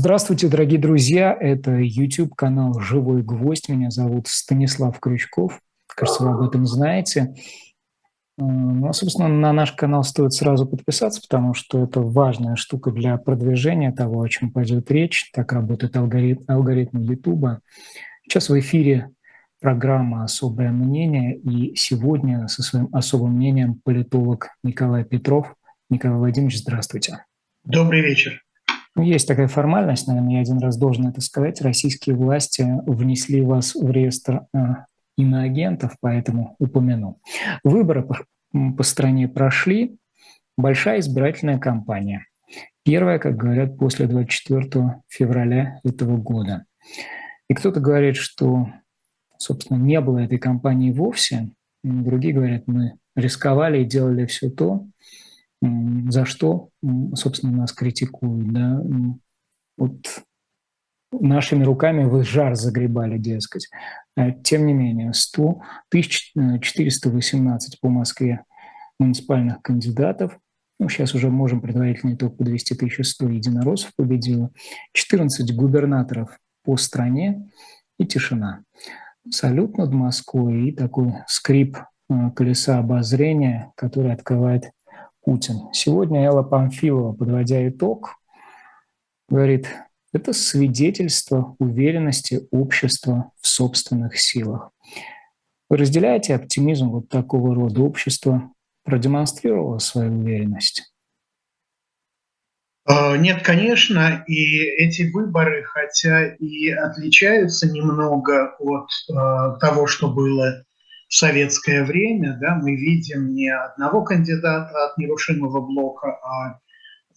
Здравствуйте, дорогие друзья. Это YouTube-канал «Живой гвоздь». Меня зовут Станислав Крючков. Кажется, вы об этом знаете. Ну, а, собственно, на наш канал стоит сразу подписаться, потому что это важная штука для продвижения того, о чем пойдет речь. Так работает алгоритм, алгоритм YouTube. Сейчас в эфире программа «Особое мнение», и сегодня со своим особым мнением политолог Николай Петров. Николай Владимирович, здравствуйте. Добрый вечер. Ну, есть такая формальность, наверное, я один раз должен это сказать. Российские власти внесли вас в реестр э, иноагентов, поэтому упомяну. Выборы по, по стране прошли. Большая избирательная кампания. Первая, как говорят, после 24 февраля этого года. И кто-то говорит, что, собственно, не было этой кампании вовсе. Другие говорят, мы рисковали и делали все то, за что, собственно, нас критикуют, да, вот нашими руками вы жар загребали, дескать. А тем не менее, 100, 1418 по Москве муниципальных кандидатов, ну, сейчас уже можем предварительный итог подвести, 1100 единороссов победило, 14 губернаторов по стране и тишина. Салют над Москвой и такой скрип э, колеса обозрения, который открывает Путин. Сегодня Элла Памфилова, подводя итог, говорит, это свидетельство уверенности общества в собственных силах. Вы разделяете оптимизм вот такого рода общества? Продемонстрировало свою уверенность? А, нет, конечно, и эти выборы, хотя и отличаются немного от э, того, что было в советское время, да, мы видим не одного кандидата от нерушимого блока, а,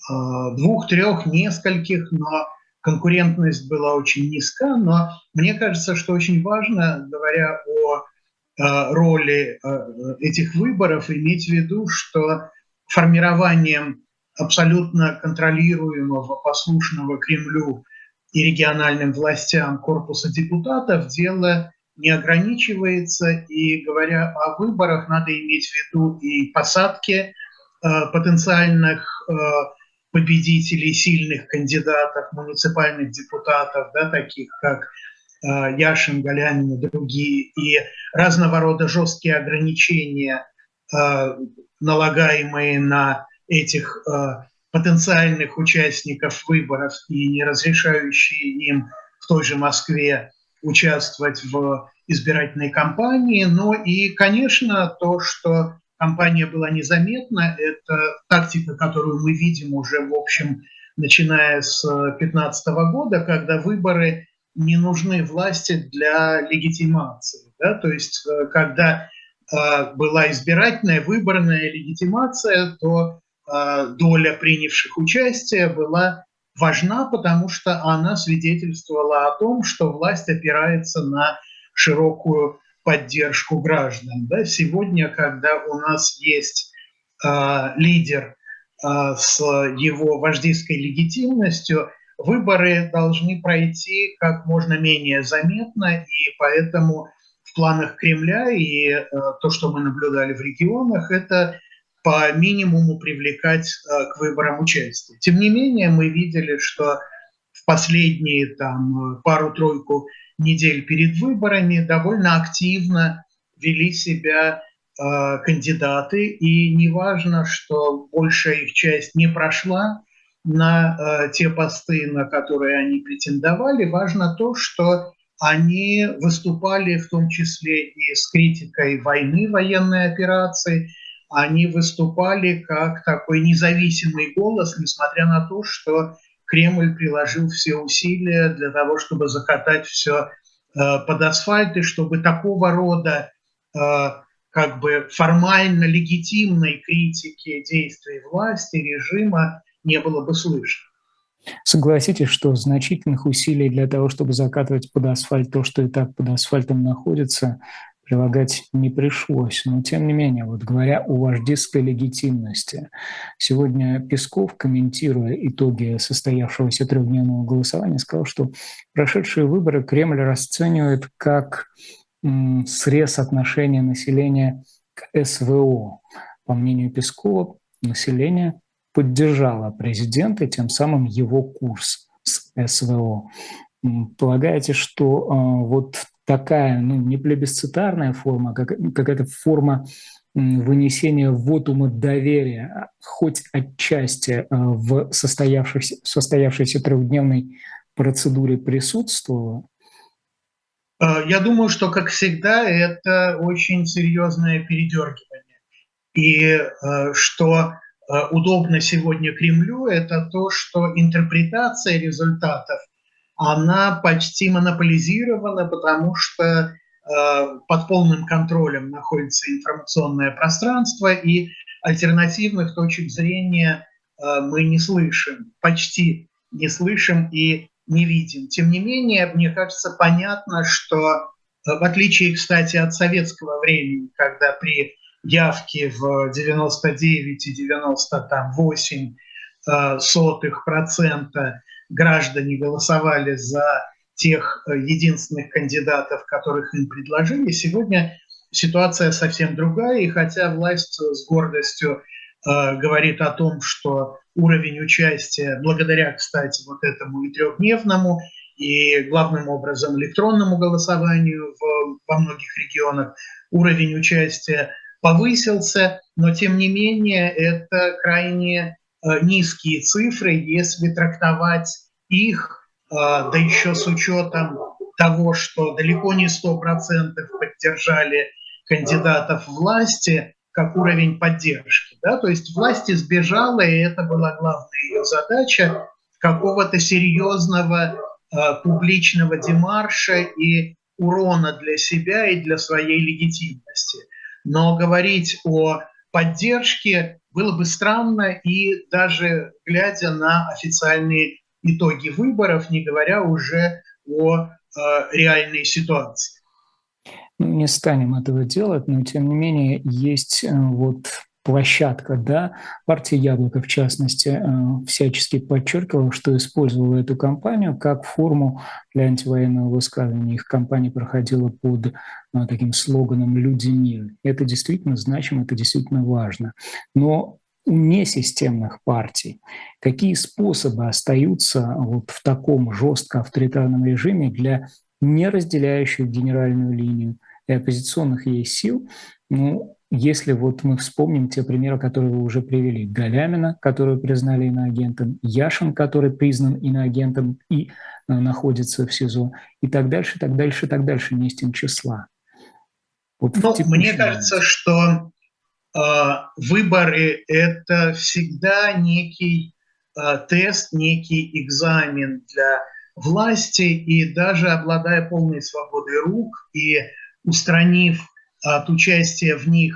а двух, трех, нескольких, но конкурентность была очень низка. Но мне кажется, что очень важно, говоря о а, роли а, этих выборов, иметь в виду, что формированием абсолютно контролируемого, послушного Кремлю и региональным властям корпуса депутатов дело не ограничивается. И говоря о выборах, надо иметь в виду и посадки э, потенциальных э, победителей, сильных кандидатов, муниципальных депутатов, да, таких как э, Яшин, Галянин и другие, и разного рода жесткие ограничения, налагаемые на этих потенциальных участников выборов и не разрешающие им в той же Москве участвовать в избирательной кампании. Но и, конечно, то, что кампания была незаметна, это тактика, которую мы видим уже, в общем, начиная с 2015 года, когда выборы не нужны власти для легитимации. Да? То есть, э, когда э, была избирательная, выборная легитимация, то э, доля принявших участие была важна, потому что она свидетельствовала о том, что власть опирается на широкую поддержку граждан. Да? Сегодня, когда у нас есть э, лидер э, с его вождистской легитимностью, выборы должны пройти как можно менее заметно, и поэтому в планах Кремля и э, то, что мы наблюдали в регионах, это по минимуму привлекать э, к выборам участие. Тем не менее, мы видели, что в последние там пару-тройку недель перед выборами довольно активно вели себя э, кандидаты, и неважно, что большая их часть не прошла на э, те посты, на которые они претендовали, важно то, что они выступали в том числе и с критикой войны, военной операции, они выступали как такой независимый голос, несмотря на то, что Кремль приложил все усилия для того, чтобы закатать все э, под асфальт, и чтобы такого рода э, как бы формально легитимной критики действий власти, режима не было бы слышно. Согласитесь, что значительных усилий для того, чтобы закатывать под асфальт то, что и так под асфальтом находится, прилагать не пришлось. Но тем не менее, вот говоря о вождистской легитимности, сегодня Песков, комментируя итоги состоявшегося трехдневного голосования, сказал, что прошедшие выборы Кремль расценивает как срез отношения населения к СВО. По мнению Пескова, население поддержало президента, тем самым его курс. с СВО. Полагаете, что вот такая, ну, не плебисцитарная форма, как, какая-то форма вынесения вотума доверия, а, хоть отчасти в состоявшейся, состоявшейся трехдневной процедуре присутствовала? Э, я думаю, что, как всегда, это очень серьезное передергивание. И э, что э, удобно сегодня Кремлю, это то, что интерпретация результатов, она почти монополизирована, потому что под полным контролем находится информационное пространство, и альтернативных точек зрения мы не слышим, почти не слышим, и не видим. Тем не менее, мне кажется, понятно, что э, в отличие, кстати, от советского времени, когда при явке в 99,98 э, сотых процента граждане голосовали за тех э, единственных кандидатов, которых им предложили, сегодня ситуация совсем другая, и хотя власть с гордостью э, говорит о том, что уровень участия, благодаря, кстати, вот этому и трехдневному, и главным образом электронному голосованию в, во многих регионах, уровень участия повысился, но тем не менее это крайне низкие цифры, если трактовать их, э, да еще с учетом того, что далеко не 100% поддержали кандидатов власти, как уровень поддержки. Да? То есть власть избежала, и это была главная ее задача, какого-то серьезного э, публичного демарша и урона для себя и для своей легитимности. Но говорить о поддержке было бы странно, и даже глядя на официальные итоги выборов, не говоря уже о э, реальной ситуации. Ну, не станем этого делать, но тем не менее есть э, вот площадка, да, партия «Яблоко», в частности, э, всячески подчеркивала, что использовала эту кампанию как форму для антивоенного высказывания. Их кампания проходила под э, таким слоганом «Люди мир». Это действительно значимо, это действительно важно. Но у несистемных партий какие способы остаются вот в таком жестко авторитарном режиме для не разделяющих генеральную линию – и оппозиционных ей сил, ну, если вот мы вспомним те примеры, которые вы уже привели, Галямина, которую признали иноагентом, Яшин, который признан иноагентом и э, находится в СИЗО, и так дальше, так дальше, так дальше, не стим числа. Вот ну, мне кажется, что э, выборы – это всегда некий э, тест, некий экзамен для власти, и даже обладая полной свободой рук и устранив от участия в них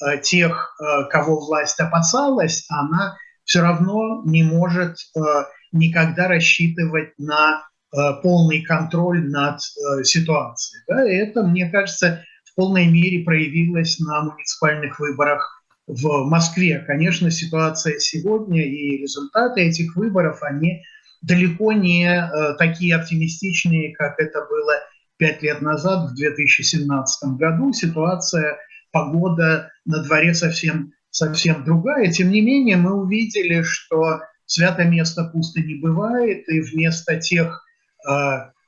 э, тех, э, кого власть опасалась, она все равно не может э, никогда рассчитывать на полный контроль над ситуацией. Да, и это, мне кажется, в полной мере проявилось на муниципальных выборах в Москве. Конечно, ситуация сегодня и результаты этих выборов, они далеко не такие оптимистичные, как это было пять лет назад, в 2017 году, ситуация, погода на дворе совсем, совсем другая. Тем не менее, мы увидели, что святое место пусто не бывает, и вместо тех э,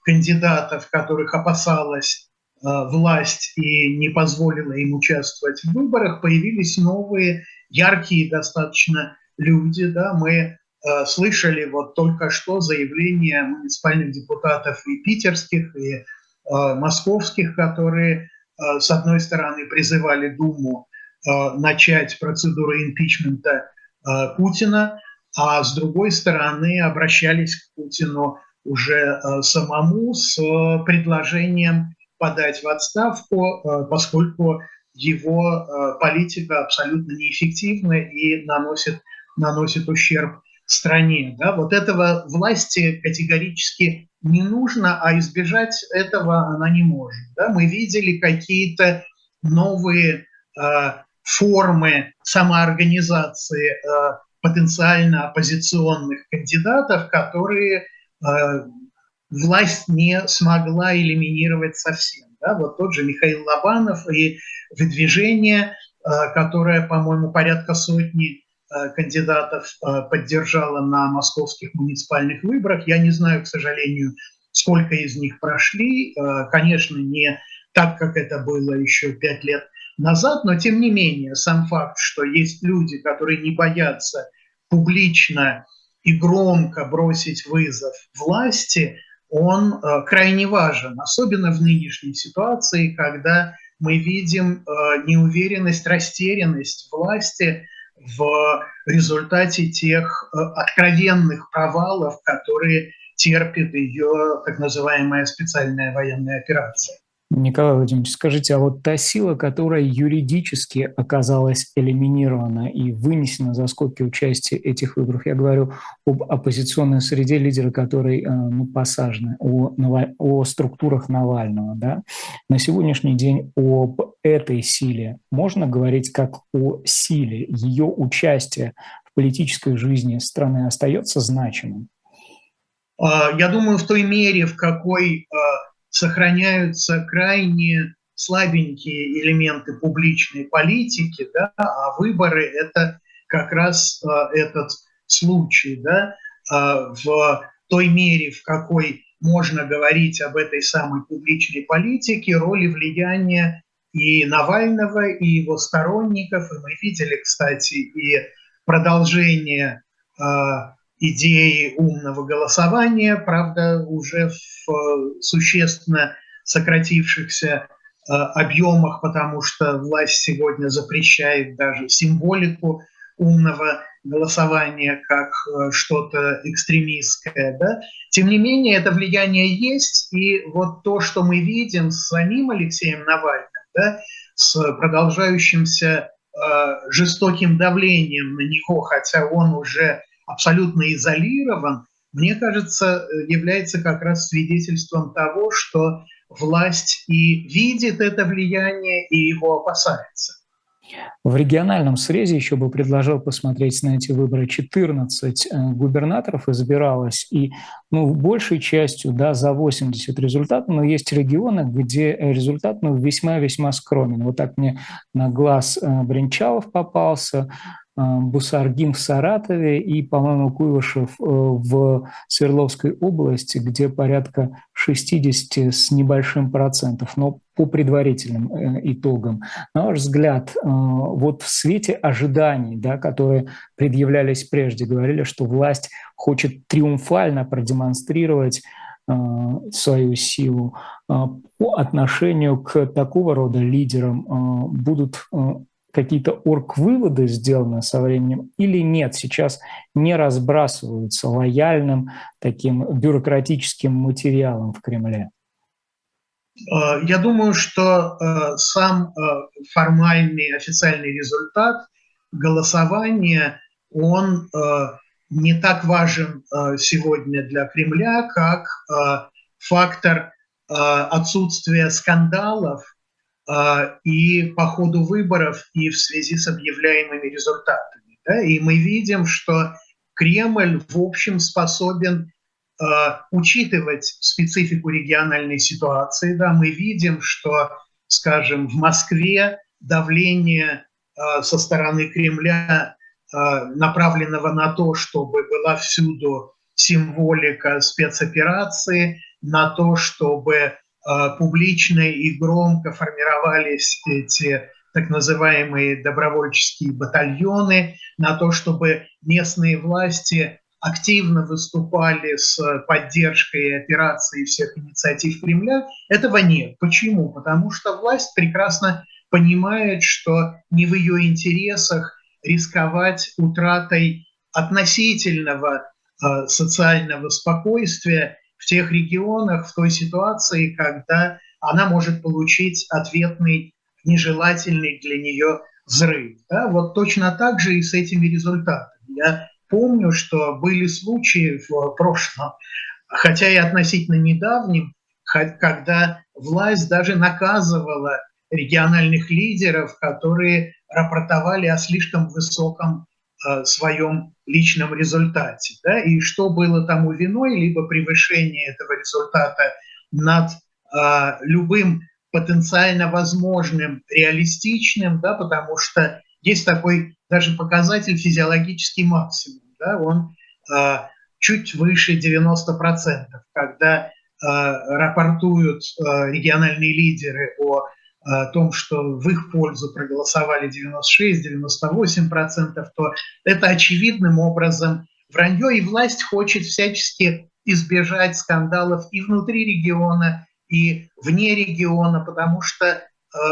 кандидатов, которых опасалась э, власть и не позволила им участвовать в выборах, появились новые, яркие достаточно люди. Да? Мы э, слышали вот только что заявления муниципальных депутатов и питерских, и московских, которые, э, с одной стороны, призывали Думу э, начать процедуру импичмента Путина, а с другой стороны обращались к Путину уже самому с предложением подать в отставку, поскольку его политика абсолютно неэффективна и наносит, наносит ущерб стране. Да? Вот этого власти категорически не нужно, а избежать этого она не может. Да? Мы видели какие-то новые э, формы самоорганизации э, потенциально оппозиционных кандидатов, которые э, власть не смогла элиминировать совсем. Да? Вот тот же Михаил Лобанов и выдвижение, э, которое, по-моему, порядка сотни кандидатов поддержала на московских муниципальных выборах. Я не знаю, к сожалению, сколько из них прошли. Конечно, не так, как это было еще пять лет назад, но тем не менее сам факт, что есть люди, которые не боятся публично и громко бросить вызов власти, он э, крайне важен, особенно в нынешней ситуации, когда мы видим э, неуверенность, растерянность власти в результате тех э, откровенных провалов, которые терпит ее так называемая специальная военная операция. Николай Владимирович, скажите, а вот та сила, которая юридически оказалась элиминирована и вынесена за скобки участия этих выборов, я говорю об оппозиционной среде, лидеры которой э, ну, посажены, о, о структурах Навального, да? на сегодняшний день об этой силе можно говорить как о силе, ее участие в политической жизни страны остается значимым? А, я думаю, в той мере, в какой а, сохраняются крайне слабенькие элементы публичной политики, да, а выборы – это как раз э, этот случай. Да, э, в той мере, в какой можно говорить об этой самой публичной политике, роли влияния и Навального, и его сторонников, и мы видели, кстати, и продолжение э, идеи умного голосования, правда, уже в э, существенно сократившихся э, объемах, потому что власть сегодня запрещает даже символику умного голосования как э, что-то экстремистское. Да? Тем не менее, это влияние есть, и вот то, что мы видим с самим Алексеем Навальным, да, с продолжающимся жестоким давлением на него, хотя он уже абсолютно изолирован, мне кажется, является как раз свидетельством того, что власть и видит это влияние, и его опасается. В региональном срезе еще бы предложил посмотреть на эти выборы. 14 э, губернаторов избиралось, и ну, большей частью да, за 80 результатов, но есть регионы, где результат ну, весьма-весьма скромен. Вот так мне на глаз э, Бринчалов попался, Э, Бусаргин в Саратове и, по-моему, Куйвышев э, в Свердловской области, где порядка 60 с небольшим процентов, но по предварительным э, итогам. На ваш взгляд, вот в свете ожиданий, да, которые предъявлялись прежде, говорили, что власть хочет триумфально продемонстрировать свою силу по отношению к такого рода лидерам будут какие-то орг-выводы сделаны со временем или нет, сейчас не разбрасываются лояльным таким бюрократическим материалом в Кремле? Э, я думаю, что э, сам э, формальный официальный результат голосования, он не так важен сегодня для Кремля, как фактор отсутствия скандалов и по ходу выборов, и в связи с объявляемыми результатами. Да? И мы видим, что Кремль, в общем, способен э, учитывать специфику региональной ситуации. Да? Мы видим, что, скажем, в Москве давление э, со стороны Кремля, э, направленного на то, чтобы была всюду символика спецоперации, на то, чтобы а, публично и громко формировались эти так называемые добровольческие батальоны, на то, чтобы местные власти активно выступали с поддержкой операции всех инициатив Кремля, этого нет. Почему? Потому что власть прекрасно понимает, что не в ее интересах рисковать утратой относительного э, социального спокойствия в тех регионах, в той ситуации, когда она может получить ответный нежелательный для нее взрыв. Да? Вот точно так же и с этими результатами. Я помню, что были случаи в прошлом, хотя и относительно недавнем, когда власть даже наказывала региональных лидеров, которые рапортовали о слишком высоком своем личном результате. Да? И что было тому виной, либо превышение этого результата над э, любым потенциально возможным, реалистичным, да, потому что есть такой даже показатель физиологический максимум. Да, он э, чуть выше 90%, когда э, рапортуют э, региональные лидеры о о том, что в их пользу проголосовали 96-98%, то это очевидным образом вранье, и власть хочет всячески избежать скандалов и внутри региона, и вне региона, потому что э,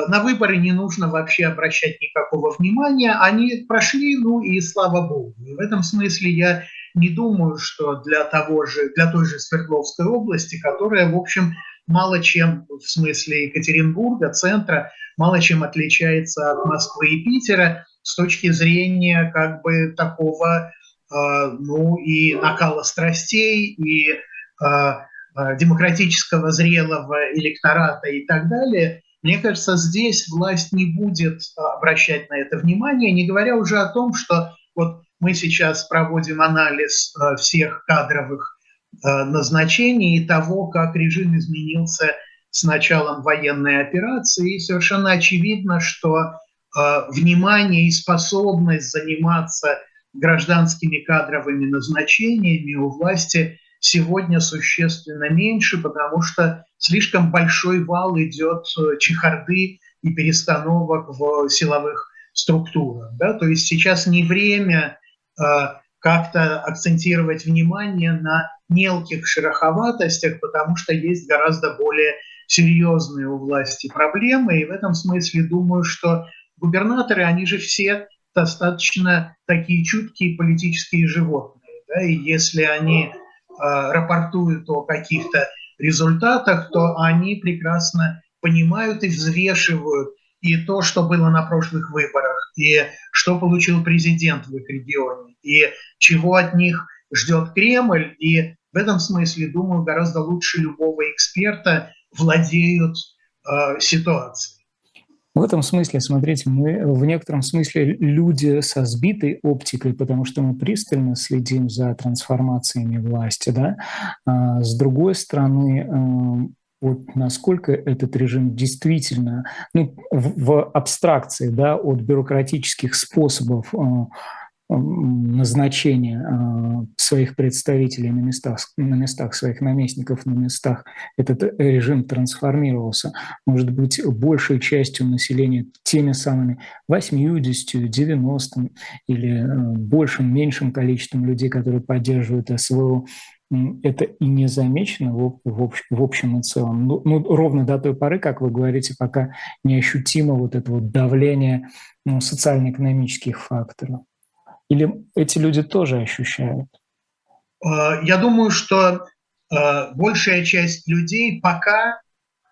на выборы не нужно вообще обращать никакого внимания, они прошли, ну и слава богу. И в этом смысле я не думаю, что для того же, для той же Свердловской области, которая, в общем, мало чем в смысле Екатеринбурга, центра, мало чем отличается от Москвы и Питера с точки зрения как бы такого, э, ну и накала страстей, и э, э, демократического зрелого электората и так далее. Мне кажется, здесь власть не будет обращать на это внимание, не говоря уже о том, что вот мы сейчас проводим анализ всех кадровых Э, назначений и того, как режим изменился с началом военной операции. И совершенно очевидно, что э, внимание и способность заниматься гражданскими кадровыми назначениями у власти сегодня существенно меньше, потому что слишком большой вал идет э, чехарды и перестановок в силовых структурах. Да? То есть сейчас не время как-то акцентировать внимание на мелких шероховатостях, потому что есть гораздо более серьезные у власти проблемы. И в этом смысле думаю, что губернаторы, они же все достаточно такие чуткие политические животные. Да? И если они э, рапортуют о каких-то результатах, то они прекрасно понимают и взвешивают и то, что было на прошлых выборах, и что получил президент в их регионе, и чего от них ждет Кремль, и в этом смысле, думаю, гораздо лучше любого эксперта владеют э, ситуацией. В этом смысле, смотрите, мы в некотором смысле люди со сбитой оптикой, потому что мы пристально следим за трансформациями власти, да. А с другой стороны, э, вот насколько этот режим действительно, ну, в, в абстракции, да, от бюрократических способов э, назначения а, своих представителей на местах, на местах своих наместников, на местах этот режим трансформировался, может быть, большей частью населения теми самыми 80, 90 или э, большим, меньшим количеством людей, которые поддерживают СВО, это и не замечено в, в, в общем и целом. Ну, ну, ровно до той поры, как вы говорите, пока неощутимо вот это вот давление ну, социально-экономических факторов. Или эти люди тоже ощущают? Э, я думаю, что э, большая часть людей пока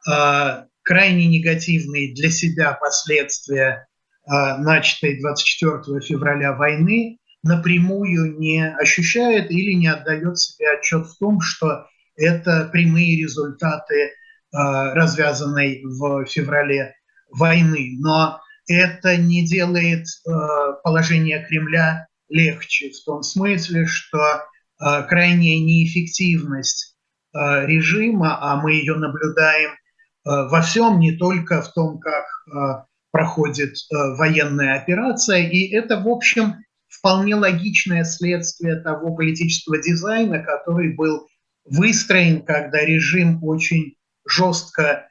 э, крайне негативные для себя последствия начатой 24 февраля войны напрямую не ощущает или не отдает себе отчет в том, что это прямые результаты развязанной в феврале войны. Но это не делает э, положение Кремля легче в том смысле, что э, крайняя неэффективность э, режима, а мы ее наблюдаем во всем, не только в том, как проходит военная операция, и это, в общем, вполне логичное следствие того политического дизайна, который был выстроен, когда режим очень жестко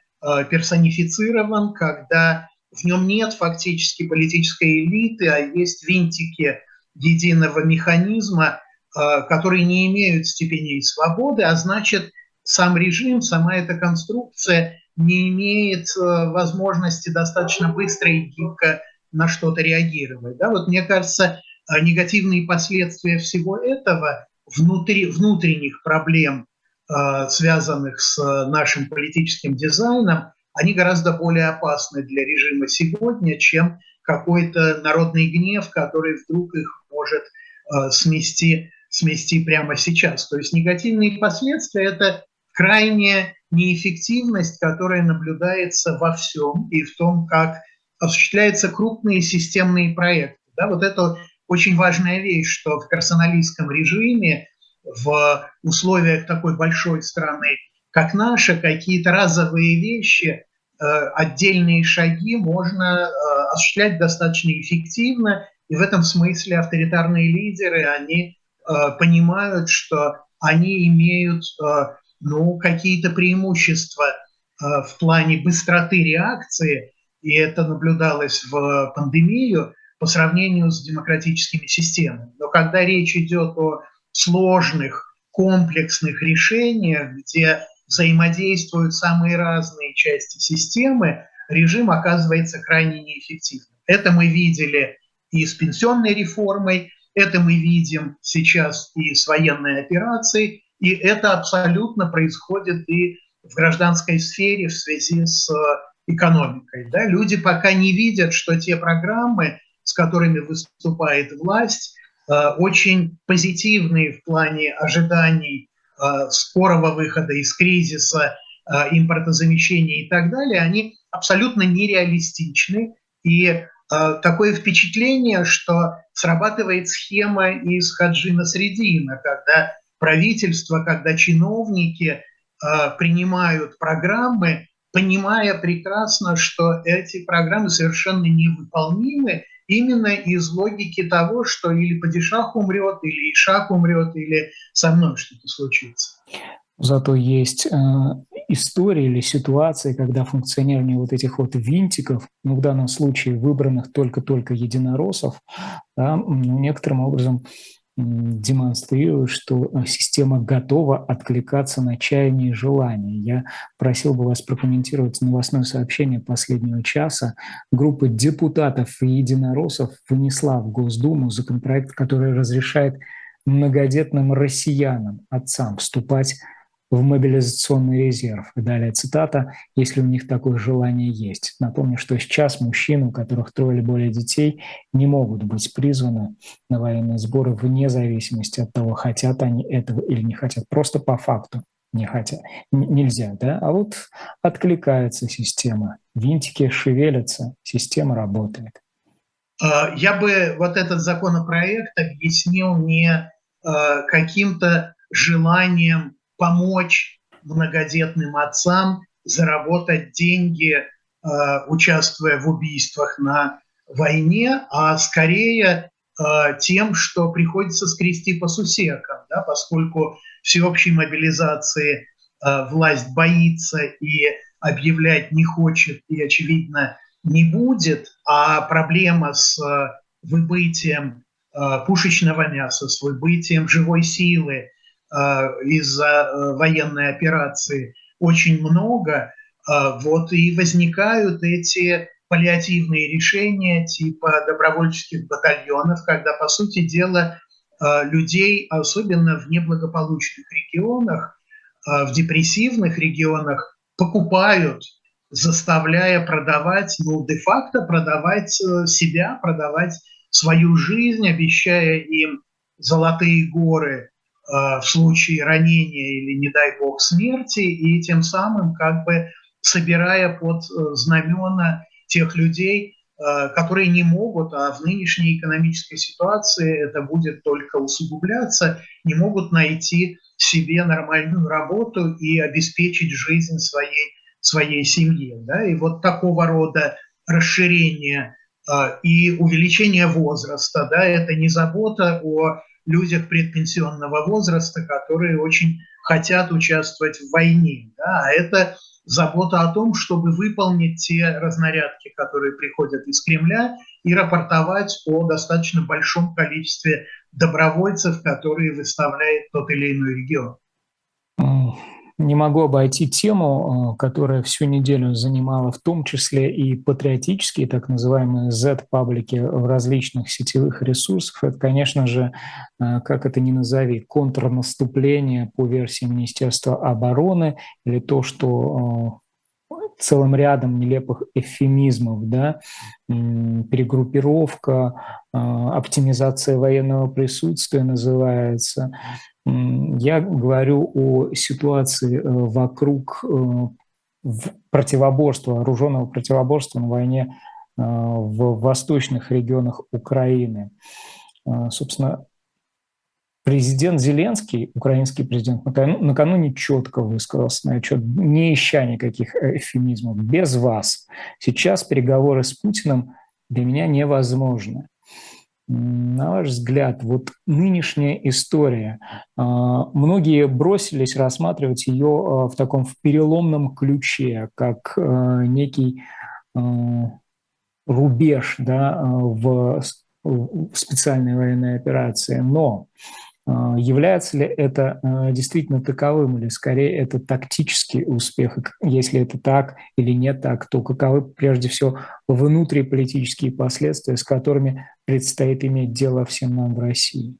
персонифицирован, когда в нем нет фактически политической элиты, а есть винтики единого механизма, э, которые не имеют степеней свободы, а значит, сам режим, сама эта конструкция не имеет э, возможности достаточно быстро и гибко на что-то реагировать. Да? Вот мне кажется, э, негативные последствия всего этого, внутри, внутренних проблем, связанных с нашим политическим дизайном, они гораздо более опасны для режима сегодня, чем какой-то народный гнев, который вдруг их может смести, смести прямо сейчас. То есть негативные последствия – это крайняя неэффективность, которая наблюдается во всем и в том, как осуществляются крупные системные проекты. Да, вот это очень важная вещь, что в персоналистском режиме, в условиях такой большой страны, как наша, какие-то разовые вещи э, отдельные шаги можно осуществлять достаточно эффективно, и в этом смысле авторитарные лидеры, они понимают, что они имеют ну, какие-то преимущества в плане быстроты реакции, и это наблюдалось в пандемию по сравнению с демократическими системами. Но когда речь идет о сложных, комплексных решениях, где взаимодействуют самые разные части системы, режим оказывается крайне неэффективным. Это мы видели и с пенсионной реформой, это мы видим сейчас и с военной операцией, и это абсолютно происходит и в гражданской сфере в связи с экономикой. Да? Люди пока не видят, что те программы, с которыми выступает власть, Э, очень позитивные в плане ожиданий э, скорого выхода из кризиса, э, импортозамещения и так далее, они абсолютно нереалистичны. И такое впечатление, что срабатывает схема из Хаджина Средина, когда правительство, когда чиновники принимают программы, понимая прекрасно, что эти программы совершенно невыполнимы, именно из логики того, что или падишах умрет, или Ишак умрет, или со мной что-то случится. Зато есть э, истории или ситуации, когда функционирование вот этих вот винтиков, ну в данном случае выбранных только-только единороссов, да, ну, некоторым образом демонстрирует, что э, система готова откликаться на чаяние и желания. Я просил бы вас прокомментировать новостное сообщение последнего часа. Группа депутатов и единороссов внесла в Госдуму законопроект, который разрешает многодетным россиянам, отцам, вступать в мобилизационный резерв. И далее цитата, если у них такое желание есть. Напомню, что сейчас мужчины, у которых трое или более детей, не могут быть призваны на военные сборы вне зависимости от того, хотят они этого или не хотят. Просто по факту не хотят. Нельзя, да? А вот откликается система. Винтики шевелятся, система работает. А, я бы вот этот законопроект объяснил не а, каким-то желанием помочь многодетным отцам заработать деньги, э, участвуя в убийствах на войне, а скорее э, тем, что приходится скрести по сусекам, да, поскольку всеобщей мобилизации э, власть боится и объявлять не хочет и, очевидно, не будет, а проблема с выбытием пушечного мяса, с выбытием живой силы из-за э, военной операции очень много, э, вот и возникают эти паллиативные решения типа добровольческих батальонов, когда, по сути дела, людей, особенно в неблагополучных регионах, в депрессивных регионах, покупают, заставляя продавать, ну, де-факто продавать себя, продавать свою жизнь, обещая им золотые горы Э, в случае ранения или, не дай бог, смерти, и тем самым как бы собирая под э, знамена тех людей, э, которые не могут, а в нынешней экономической ситуации это будет только усугубляться, не могут найти себе нормальную работу и обеспечить жизнь своей, своей семье. Да? И вот такого рода расширение и увеличение возраста, да, это не забота о людях предпенсионного возраста, которые очень хотят участвовать в войне. Да? А это забота о том, чтобы выполнить те разнарядки, которые приходят из Кремля, и рапортовать о достаточно большом количестве добровольцев, которые выставляет тот или иной регион не могу обойти тему, э, которая всю неделю занимала в том числе и патриотические, так называемые Z-паблики в различных сетевых ресурсах. Это, конечно же, э, как это ни назови, контрнаступление по версии Министерства обороны или то, что э, целым рядом нелепых эвфемизмов, да, перегруппировка, оптимизация военного присутствия называется, я говорю о ситуации э, вокруг э, противоборства, вооруженного противоборства на войне э, в восточных регионах Украины. Собственно, Президент Зеленский, украинский президент, накануне четко высказался на отчет, не ища никаких эфемизмов, без вас. Сейчас переговоры с Путиным для меня невозможны. На ваш взгляд, вот нынешняя история, а, многие бросились рассматривать ее а, в таком в переломном ключе, как а, некий рубеж да, в специальной военной операции. Но а, является ли это а, действительно таковым, или скорее это тактический успех? Если это так или не так, то каковы прежде всего внутриполитические последствия, с которыми предстоит иметь дело всем нам в России?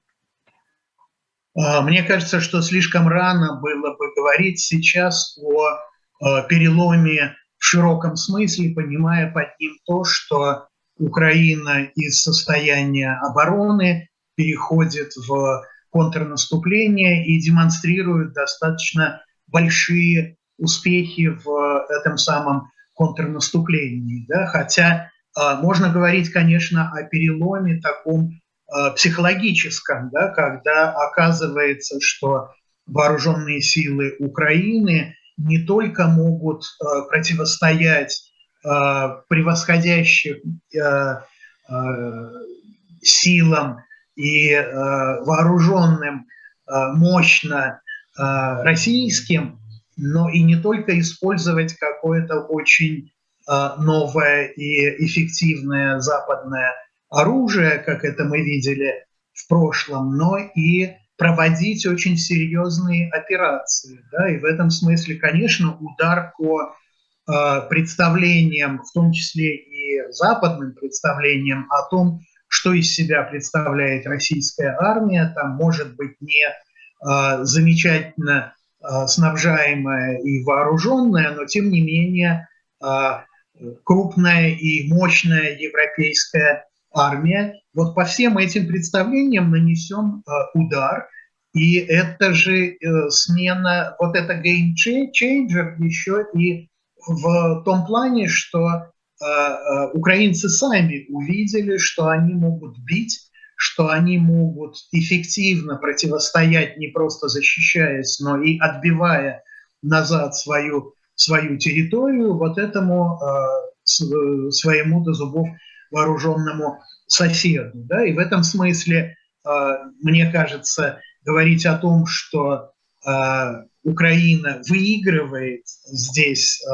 А, мне кажется, что слишком рано было бы говорить сейчас о переломе в широком смысле, понимая под ним то, что Украина из состояния обороны переходит в контрнаступление и демонстрирует достаточно большие успехи в этом самом контрнаступлении. Да? Хотя э, можно говорить, конечно, о переломе таком э, психологическом, да, когда оказывается, что вооруженные силы Украины не только могут э, противостоять э, превосходящим э, э, силам и э, вооруженным э, мощно э, российским, но и не только использовать какое-то очень э, новое и эффективное западное оружие, как это мы видели в прошлом, но и проводить очень серьезные операции. Да? И в этом смысле, конечно, удар по э, представлениям, в том числе и западным представлениям о том, что из себя представляет российская армия. Там может быть не э, замечательно э, снабжаемая и вооруженная, но тем не менее э, крупная и мощная европейская армия. Вот по всем этим представлениям нанесен э, удар, и это же э, смена, вот это changer еще и в том плане, что украинцы сами увидели, что они могут бить, что они могут эффективно противостоять, не просто защищаясь, но и отбивая назад свою, свою территорию, вот этому э, своему до зубов вооруженному соседу. Да? И в этом смысле, мне кажется, говорить о том, что Украина выигрывает здесь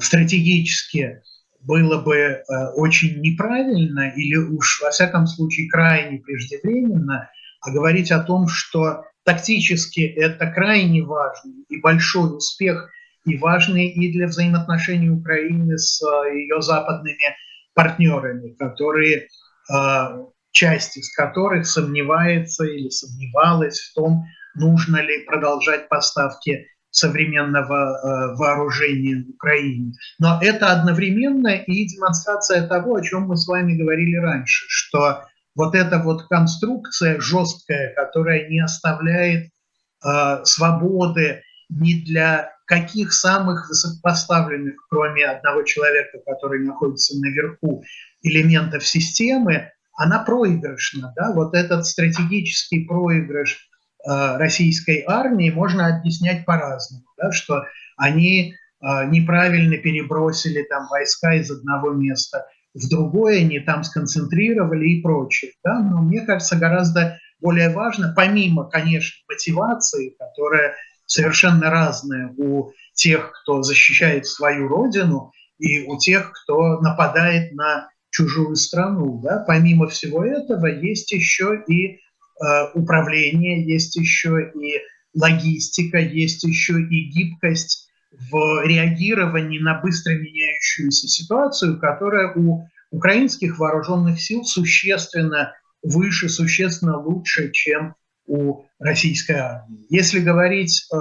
стратегически было бы э, очень неправильно или уж во всяком случае крайне преждевременно а говорить о том, что тактически это крайне важный и большой успех, и важный и для взаимоотношений Украины с э, ее западными партнерами, которые, э, часть из которых сомневается или сомневалась в том, нужно ли продолжать поставки современного э, вооружения Украине. Но это одновременно и демонстрация того, о чем мы с вами говорили раньше, что вот эта вот конструкция жесткая, которая не оставляет э, свободы ни для каких самых высокопоставленных, кроме одного человека, который находится наверху, элементов системы, она проигрышна. Да? Вот этот стратегический проигрыш российской армии можно объяснять по-разному, да, что они э, неправильно перебросили там войска из одного места в другое, не там сконцентрировали и прочее. Да? Но мне кажется, гораздо более важно, помимо, конечно, мотивации, которая совершенно разная у тех, кто защищает свою родину, и у тех, кто нападает на чужую страну. Да? Помимо всего этого есть еще и Э, управления, есть еще и логистика, есть еще и гибкость в реагировании на быстро меняющуюся ситуацию, которая у украинских вооруженных сил существенно выше, существенно лучше, чем у российской армии. Если говорить э,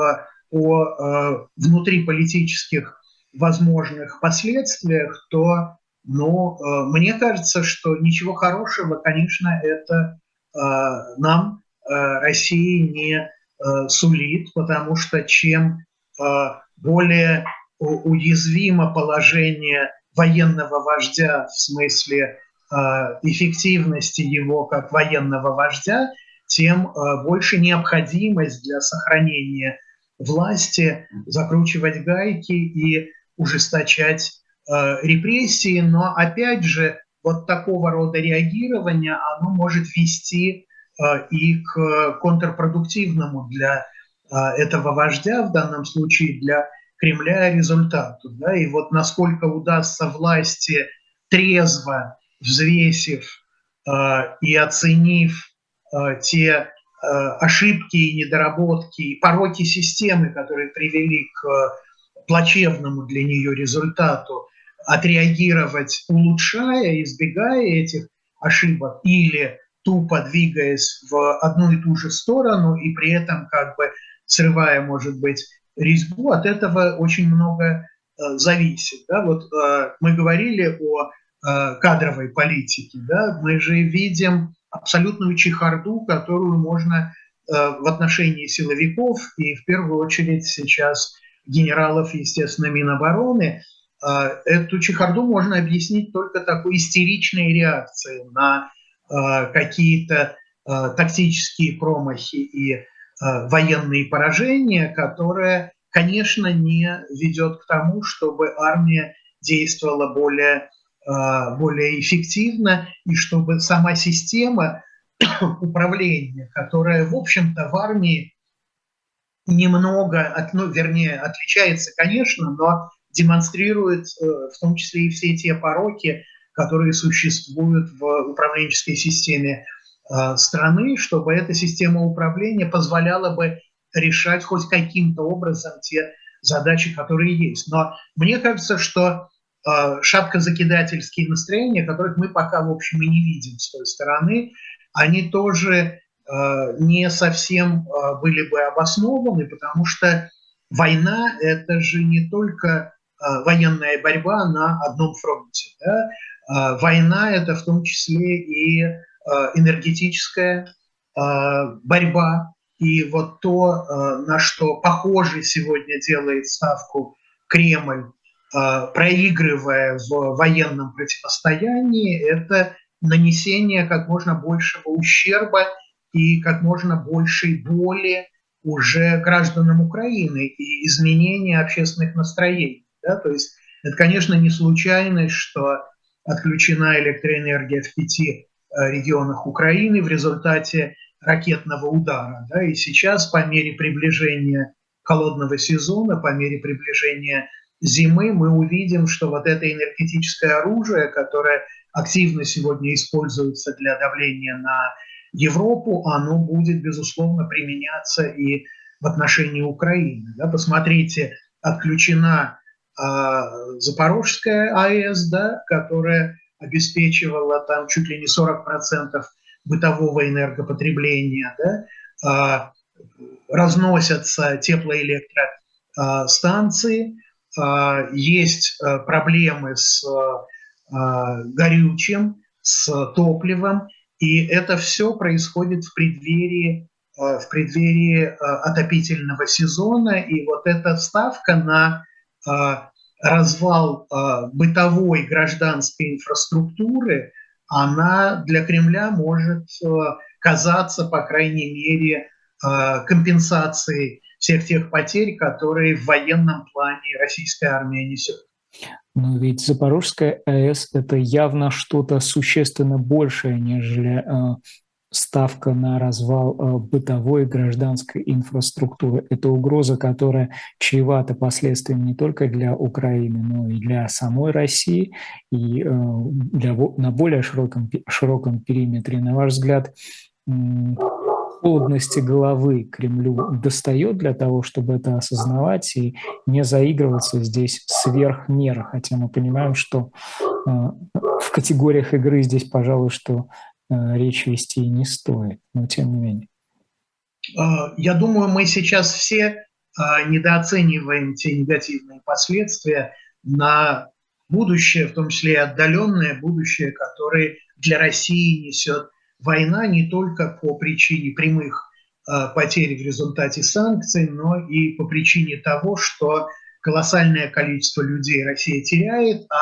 о э, внутриполитических возможных последствиях, то ну, э, мне кажется, что ничего хорошего, конечно, это нам э, России не э, сулит, потому что чем более уязвимо положение военного вождя в смысле эффективности его как военного вождя, тем больше необходимость для сохранения власти закручивать гайки и ужесточать репрессии. Но опять же, вот такого рода реагирование, оно может вести и к контрпродуктивному для этого вождя, в данном случае для Кремля, результату. Да? И вот насколько удастся власти трезво, взвесив и оценив те ошибки и недоработки и пороки системы, которые привели к плачевному для нее результату, отреагировать, улучшая, избегая этих ошибок или тупо двигаясь в одну и ту же сторону и при этом как бы срывая, может быть, резьбу, от этого очень много э, зависит. Да? Вот э, мы говорили о э, кадровой политике, да? мы же видим абсолютную чехарду, которую можно э, в отношении силовиков и в первую очередь сейчас генералов, естественно, Минобороны, эту чехарду можно объяснить только такой истеричной реакцией на э, какие-то тактические промахи и военные поражения, которые, конечно, не ведет к тому, чтобы армия действовала более более эффективно и чтобы сама система управления, которая, в общем-то, в армии немного, вернее, отличается, конечно, но демонстрирует э, в том числе и все те пороки, которые существуют в управленческой системе э, страны, чтобы эта система управления позволяла бы решать хоть каким-то образом те задачи, которые есть. Но мне кажется, что Э, шапкозакидательские настроения, которых мы пока, в общем, и не видим с той стороны, они тоже не совсем были бы обоснованы, потому что война – это же не только военная борьба на одном фронте. Да? Война – это в том числе и энергетическая борьба. И вот то, на что похоже сегодня делает ставку Кремль, Э, проигрывая в военном противостоянии, это нанесение как можно большего ущерба и как можно большей боли уже гражданам Украины и изменение общественных настроений. Да? То есть это, конечно, не случайность, что отключена электроэнергия в пяти э, регионах Украины в результате ракетного удара. Да? И сейчас по мере приближения холодного сезона, по мере приближения зимы мы увидим, что вот это энергетическое оружие, которое активно сегодня используется для давления на Европу, оно будет, безусловно, применяться и в отношении Украины. Да, посмотрите, отключена э, Запорожская АЭС, да, которая обеспечивала там чуть ли не 40% бытового энергопотребления, да, э, разносятся теплоэлектростанции, а, есть а, проблемы с а, горючим, с топливом, и это все происходит в преддверии, в преддверии отопительного сезона, и вот эта ставка на развал бытовой гражданской инфраструктуры, она для Кремля может казаться, по крайней мере, компенсацией всех тех потерь, которые в военном плане российская армия несет. Но ведь Запорожская АЭС – это явно что-то существенно большее, нежели ставка на развал э, бытовой гражданской инфраструктуры. Это угроза, которая чревата последствиями не только для Украины, но и для самой России, и э, для, на более широком, широком периметре. На ваш взгляд, холодности головы Кремлю достает для того, чтобы это осознавать и не заигрываться здесь сверх меры, хотя мы понимаем, что э, в категориях игры здесь, пожалуй, что речь вести не стоит, но тем не менее. Э, я думаю, мы сейчас все э, недооцениваем те негативные последствия на будущее, в том числе и отдаленное будущее, которое для России несет война не только по причине прямых э, потерь в результате санкций, но и по причине того, что колоссальное количество людей Россия теряет, а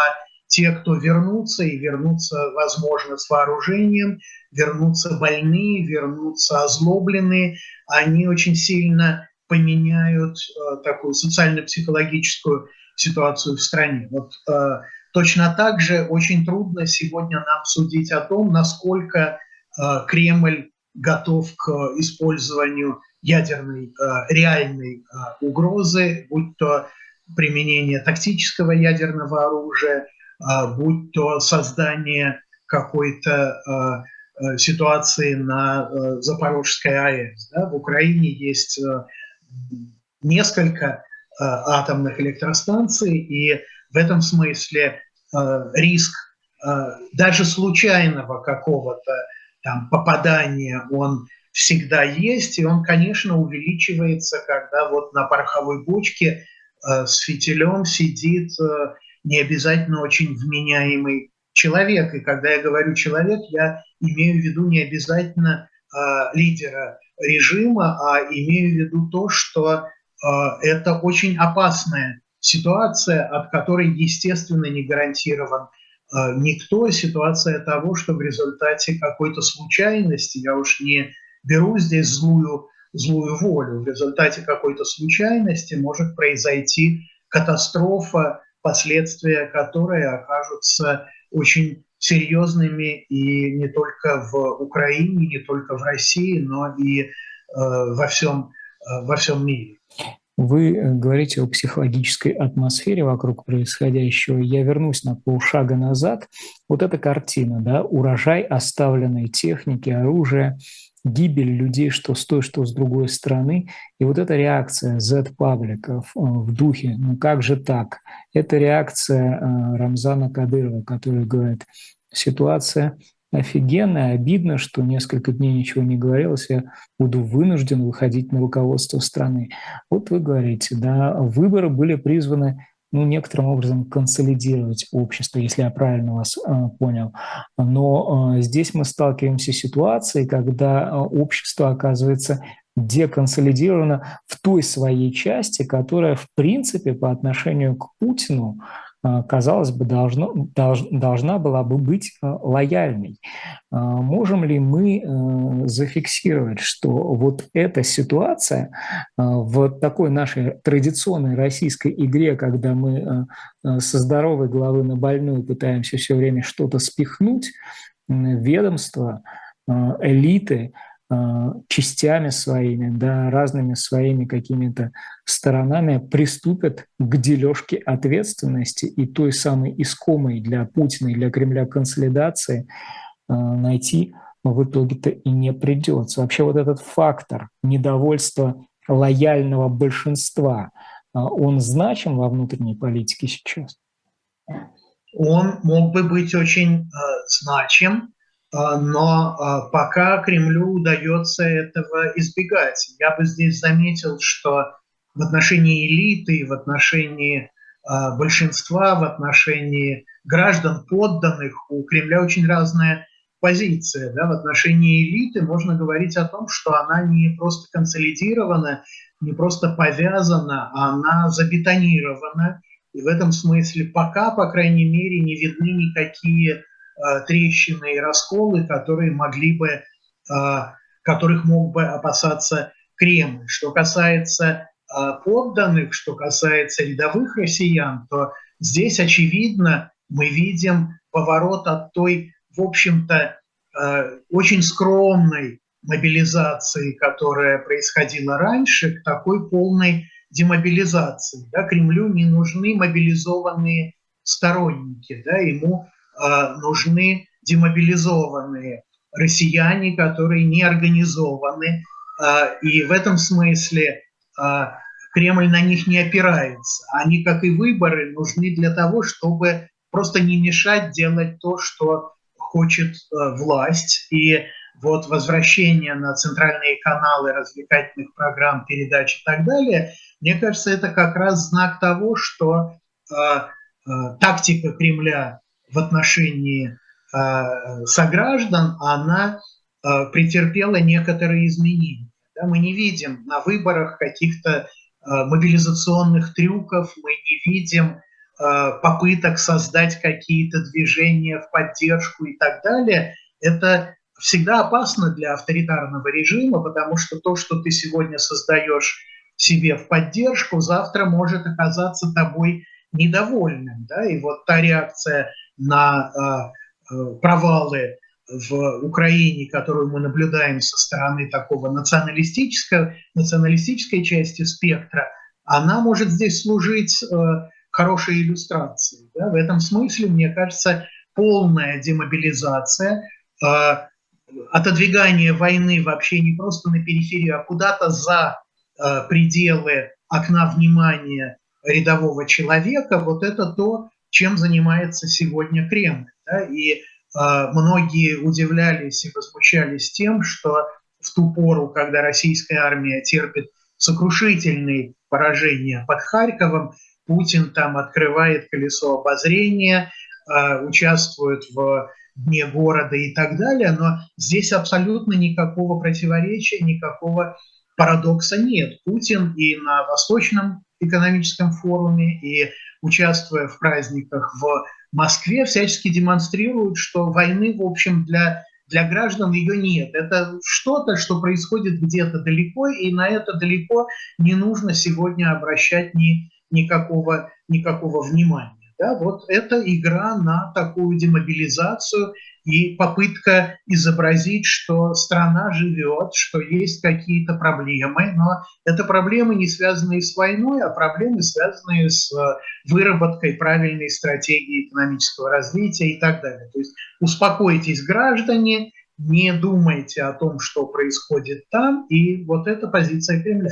те, кто вернутся и вернутся, возможно, с вооружением, вернутся больные, вернутся озлобленные, они очень сильно поменяют э, такую социально-психологическую ситуацию в стране. Вот э, точно так же очень трудно сегодня нам судить о том, насколько э, Кремль готов к использованию ядерной э, реальной э, угрозы, будь то применение тактического ядерного оружия, будь то создание какой-то э, э ситуации на Запорожской АЭС. Да? В Украине есть несколько атомных электростанций, и в этом смысле риск даже случайного какого-то там попадания, он всегда есть, и он, конечно, увеличивается, когда вот на пороховой бочке с фитилем сидит не обязательно очень вменяемый человек. И когда я говорю человек, я имею в виду не обязательно э, лидера режима, а имею в виду то, что э, это очень опасная ситуация, от которой, естественно, не гарантирован э, никто. Ситуация того, что в результате какой-то случайности, я уж не беру здесь злую, злую волю, в результате какой-то случайности может произойти катастрофа, последствия которой окажутся очень серьезными и не только в Украине, не только в России, но и э, во, всем, э, во всем мире. Вы э, говорите о психологической атмосфере вокруг происходящего. Я вернусь на полшага назад. Вот эта картина, да, урожай оставленной техники, оружия, гибель людей, что с той, что с другой стороны. И вот эта реакция Z-пабликов в духе «ну как же так?», это реакция Рамзана Кадырова, который говорит, ситуация офигенная, обидно, что несколько дней ничего не говорилось, я буду вынужден выходить на руководство страны. Вот вы говорите, да, выборы были призваны ну, некоторым образом консолидировать общество, если я правильно вас э, понял. Но э, здесь мы сталкиваемся с ситуацией, когда э, общество оказывается деконсолидировано в той своей части, которая, в принципе, по отношению к Путину казалось бы, должно, долж, должна была бы быть а, лояльной. А, можем ли мы зафиксировать, что вот эта ситуация в такой нашей традиционной российской игре, когда мы со здоровой головы на больную пытаемся все время что-то спихнуть, ведомства, элиты – частями своими, да, разными своими какими-то сторонами приступят к дележке ответственности и той самой искомой для Путина и для Кремля консолидации э, найти в итоге-то и не придется. Вообще вот этот фактор недовольства лояльного большинства, э, он значим во внутренней политике сейчас? Он мог бы быть очень э, значим, но а, пока Кремлю удается этого избегать. Я бы здесь заметил, что в отношении элиты, в отношении а, большинства, в отношении граждан, подданных, у Кремля очень разная позиция. Да? В отношении элиты можно говорить о том, что она не просто консолидирована, не просто повязана, а она забетонирована. И в этом смысле пока, по крайней мере, не видны никакие трещины и расколы, которые могли бы, э, которых мог бы опасаться Кремль. Что касается э, подданных, что касается рядовых россиян, то здесь, очевидно, мы видим поворот от той, в общем-то, очень скромной мобилизации, которая происходила раньше, к такой полной демобилизации. Да, Кремлю не нужны мобилизованные сторонники, да, ему Э, нужны демобилизованные россияне, которые не организованы. Э, и в этом смысле э, Кремль на них не опирается. Они, как и выборы, нужны для того, чтобы просто не мешать делать то, что хочет власть. И вот возвращение на центральные каналы развлекательных программ, передач и так далее, мне кажется, это как раз знак того, что э, э, тактика Кремля в отношении э, сограждан, она э, претерпела некоторые изменения. Да, мы не видим на выборах каких-то э, мобилизационных трюков, мы не видим попыток создать какие-то движения в поддержку и так далее. Это всегда опасно для авторитарного режима, потому что то, что ты сегодня создаешь себе в поддержку, завтра может оказаться тобой недовольным. Да? И вот та реакция на э, э, провалы в Украине, которую мы наблюдаем со стороны такого националистического, националистической части спектра, она может здесь служить э, хорошей иллюстрацией. Да? В этом смысле, мне кажется, полная демобилизация, э, отодвигание войны вообще не просто на периферию, а куда-то за э, пределы окна внимания рядового человека, вот это то, чем занимается сегодня Кремль. Да? И а, многие удивлялись и возмущались тем, что в ту пору, когда российская армия терпит сокрушительные поражения под Харьковом, Путин там открывает колесо обозрения, а, участвует в дне города и так далее, но здесь абсолютно никакого противоречия, никакого парадокса нет. Путин и на Восточном экономическом форуме, и участвуя в праздниках в Москве всячески демонстрируют, что войны, в общем, для, для граждан ее нет. Это что-то, что происходит где-то далеко, и на это далеко не нужно сегодня обращать ни, никакого, никакого внимания. Да, вот это игра на такую демобилизацию и попытка изобразить, что страна живет, что есть какие-то проблемы, но это проблемы не связанные с войной, а проблемы связанные с э, выработкой правильной стратегии экономического развития и так далее. То есть успокойтесь, граждане, не думайте о том, что происходит там, и вот эта позиция Кремля.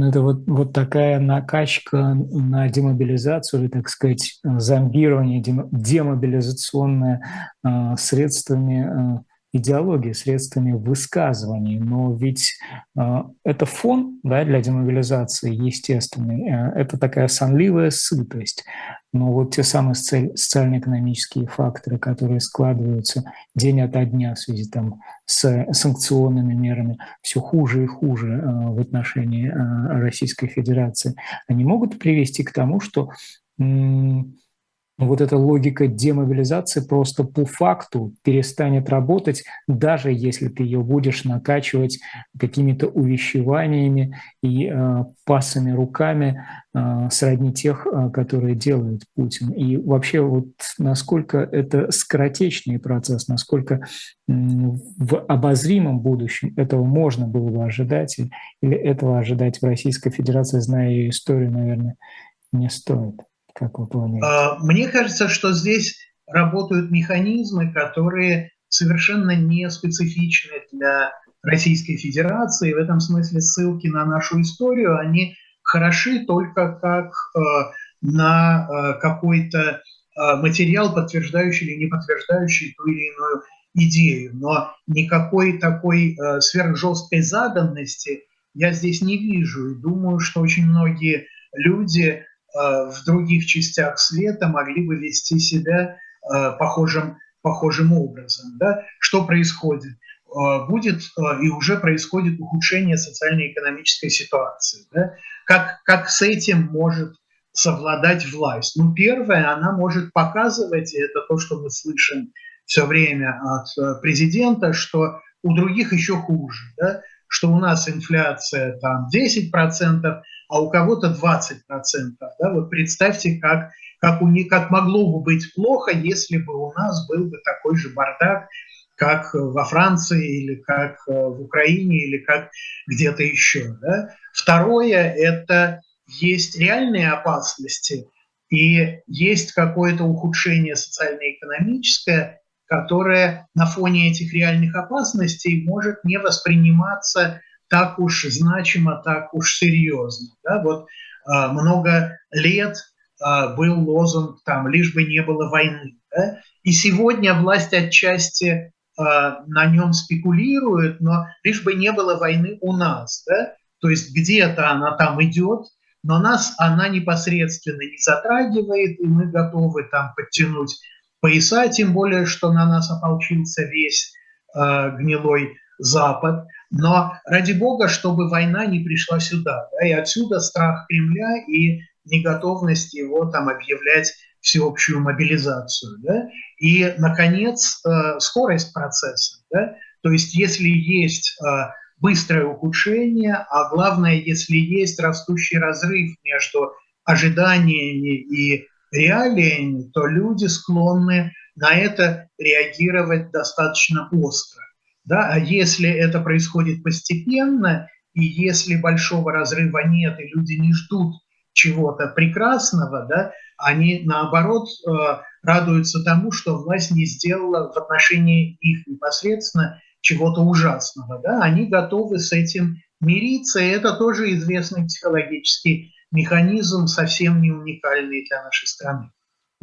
Ну, это вот, вот такая накачка на демобилизацию, или, так сказать, зомбирование, демобилизационное э, средствами э, идеологии, средствами высказываний. Но ведь э, это фон да, для демобилизации естественный. Э, это такая сонливая сытость. Но вот те самые социально-экономические факторы, которые складываются день ото дня в связи там, с санкционными мерами, все хуже и хуже э, в отношении э, Российской Федерации, они могут привести к тому, что вот эта логика демобилизации просто по факту перестанет работать, даже если ты ее будешь накачивать какими-то увещеваниями и э, пасами руками э, сродни тех, э, которые делает Путин. И вообще вот насколько это скоротечный процесс, насколько в обозримом будущем этого можно было бы ожидать, или этого ожидать в Российской Федерации, зная ее историю, наверное, не стоит. Как вы? А, мне кажется, что здесь работают механизмы, которые совершенно не специфичны для Российской Федерации. В этом смысле ссылки на нашу историю, они хороши только как э, на э, какой-то э, материал, подтверждающий или не подтверждающий ту или иную идею. Но никакой такой сверхжесткой заданности я здесь не вижу. И думаю, что очень многие люди в других частях света могли бы вести себя э, похожим, похожим образом. Да? Что происходит? Э, будет и уже происходит ухудшение социально-экономической ситуации. Да? Как, как с этим может совладать власть? Ну, первое, она может показывать, и это то, что мы слышим все время от президента, что у других еще хуже, да? что у нас инфляция там 10%, а у кого-то 20%. Да? Вот представьте, как, как, у них, как могло бы быть плохо, если бы у нас был бы такой же бардак, как во Франции или как э, в Украине или как где-то еще. Да? Второе – это есть реальные опасности и есть какое-то ухудшение социально-экономическое, которое на фоне этих реальных опасностей может не восприниматься так уж значимо, так уж серьезно. Да? Вот э, много лет э, был лозунг там «лишь бы не было войны». Да? И сегодня власть отчасти э, на нем спекулирует, но лишь бы не было войны у нас. Да? То есть где-то она там идет, но нас она непосредственно не затрагивает, и мы готовы там подтянуть пояса, тем более, что на нас ополчился весь э, гнилой Запад. Но ради бога, чтобы война не пришла сюда. Да, и отсюда страх Кремля и неготовность его там объявлять всеобщую мобилизацию. Да? И, наконец, э, скорость процесса. Да? То есть если есть быстрое ухудшение, а главное, если есть растущий разрыв между ожиданиями и реалиями, то люди склонны на это реагировать достаточно остро. Да? А если это происходит постепенно, и если большого разрыва нет, и люди не ждут чего-то прекрасного, да, они наоборот э, радуются тому, что власть не сделала в отношении их непосредственно чего-то ужасного. Да? Они готовы с этим мириться, и это тоже известный психологический механизм, совсем не уникальный для нашей страны.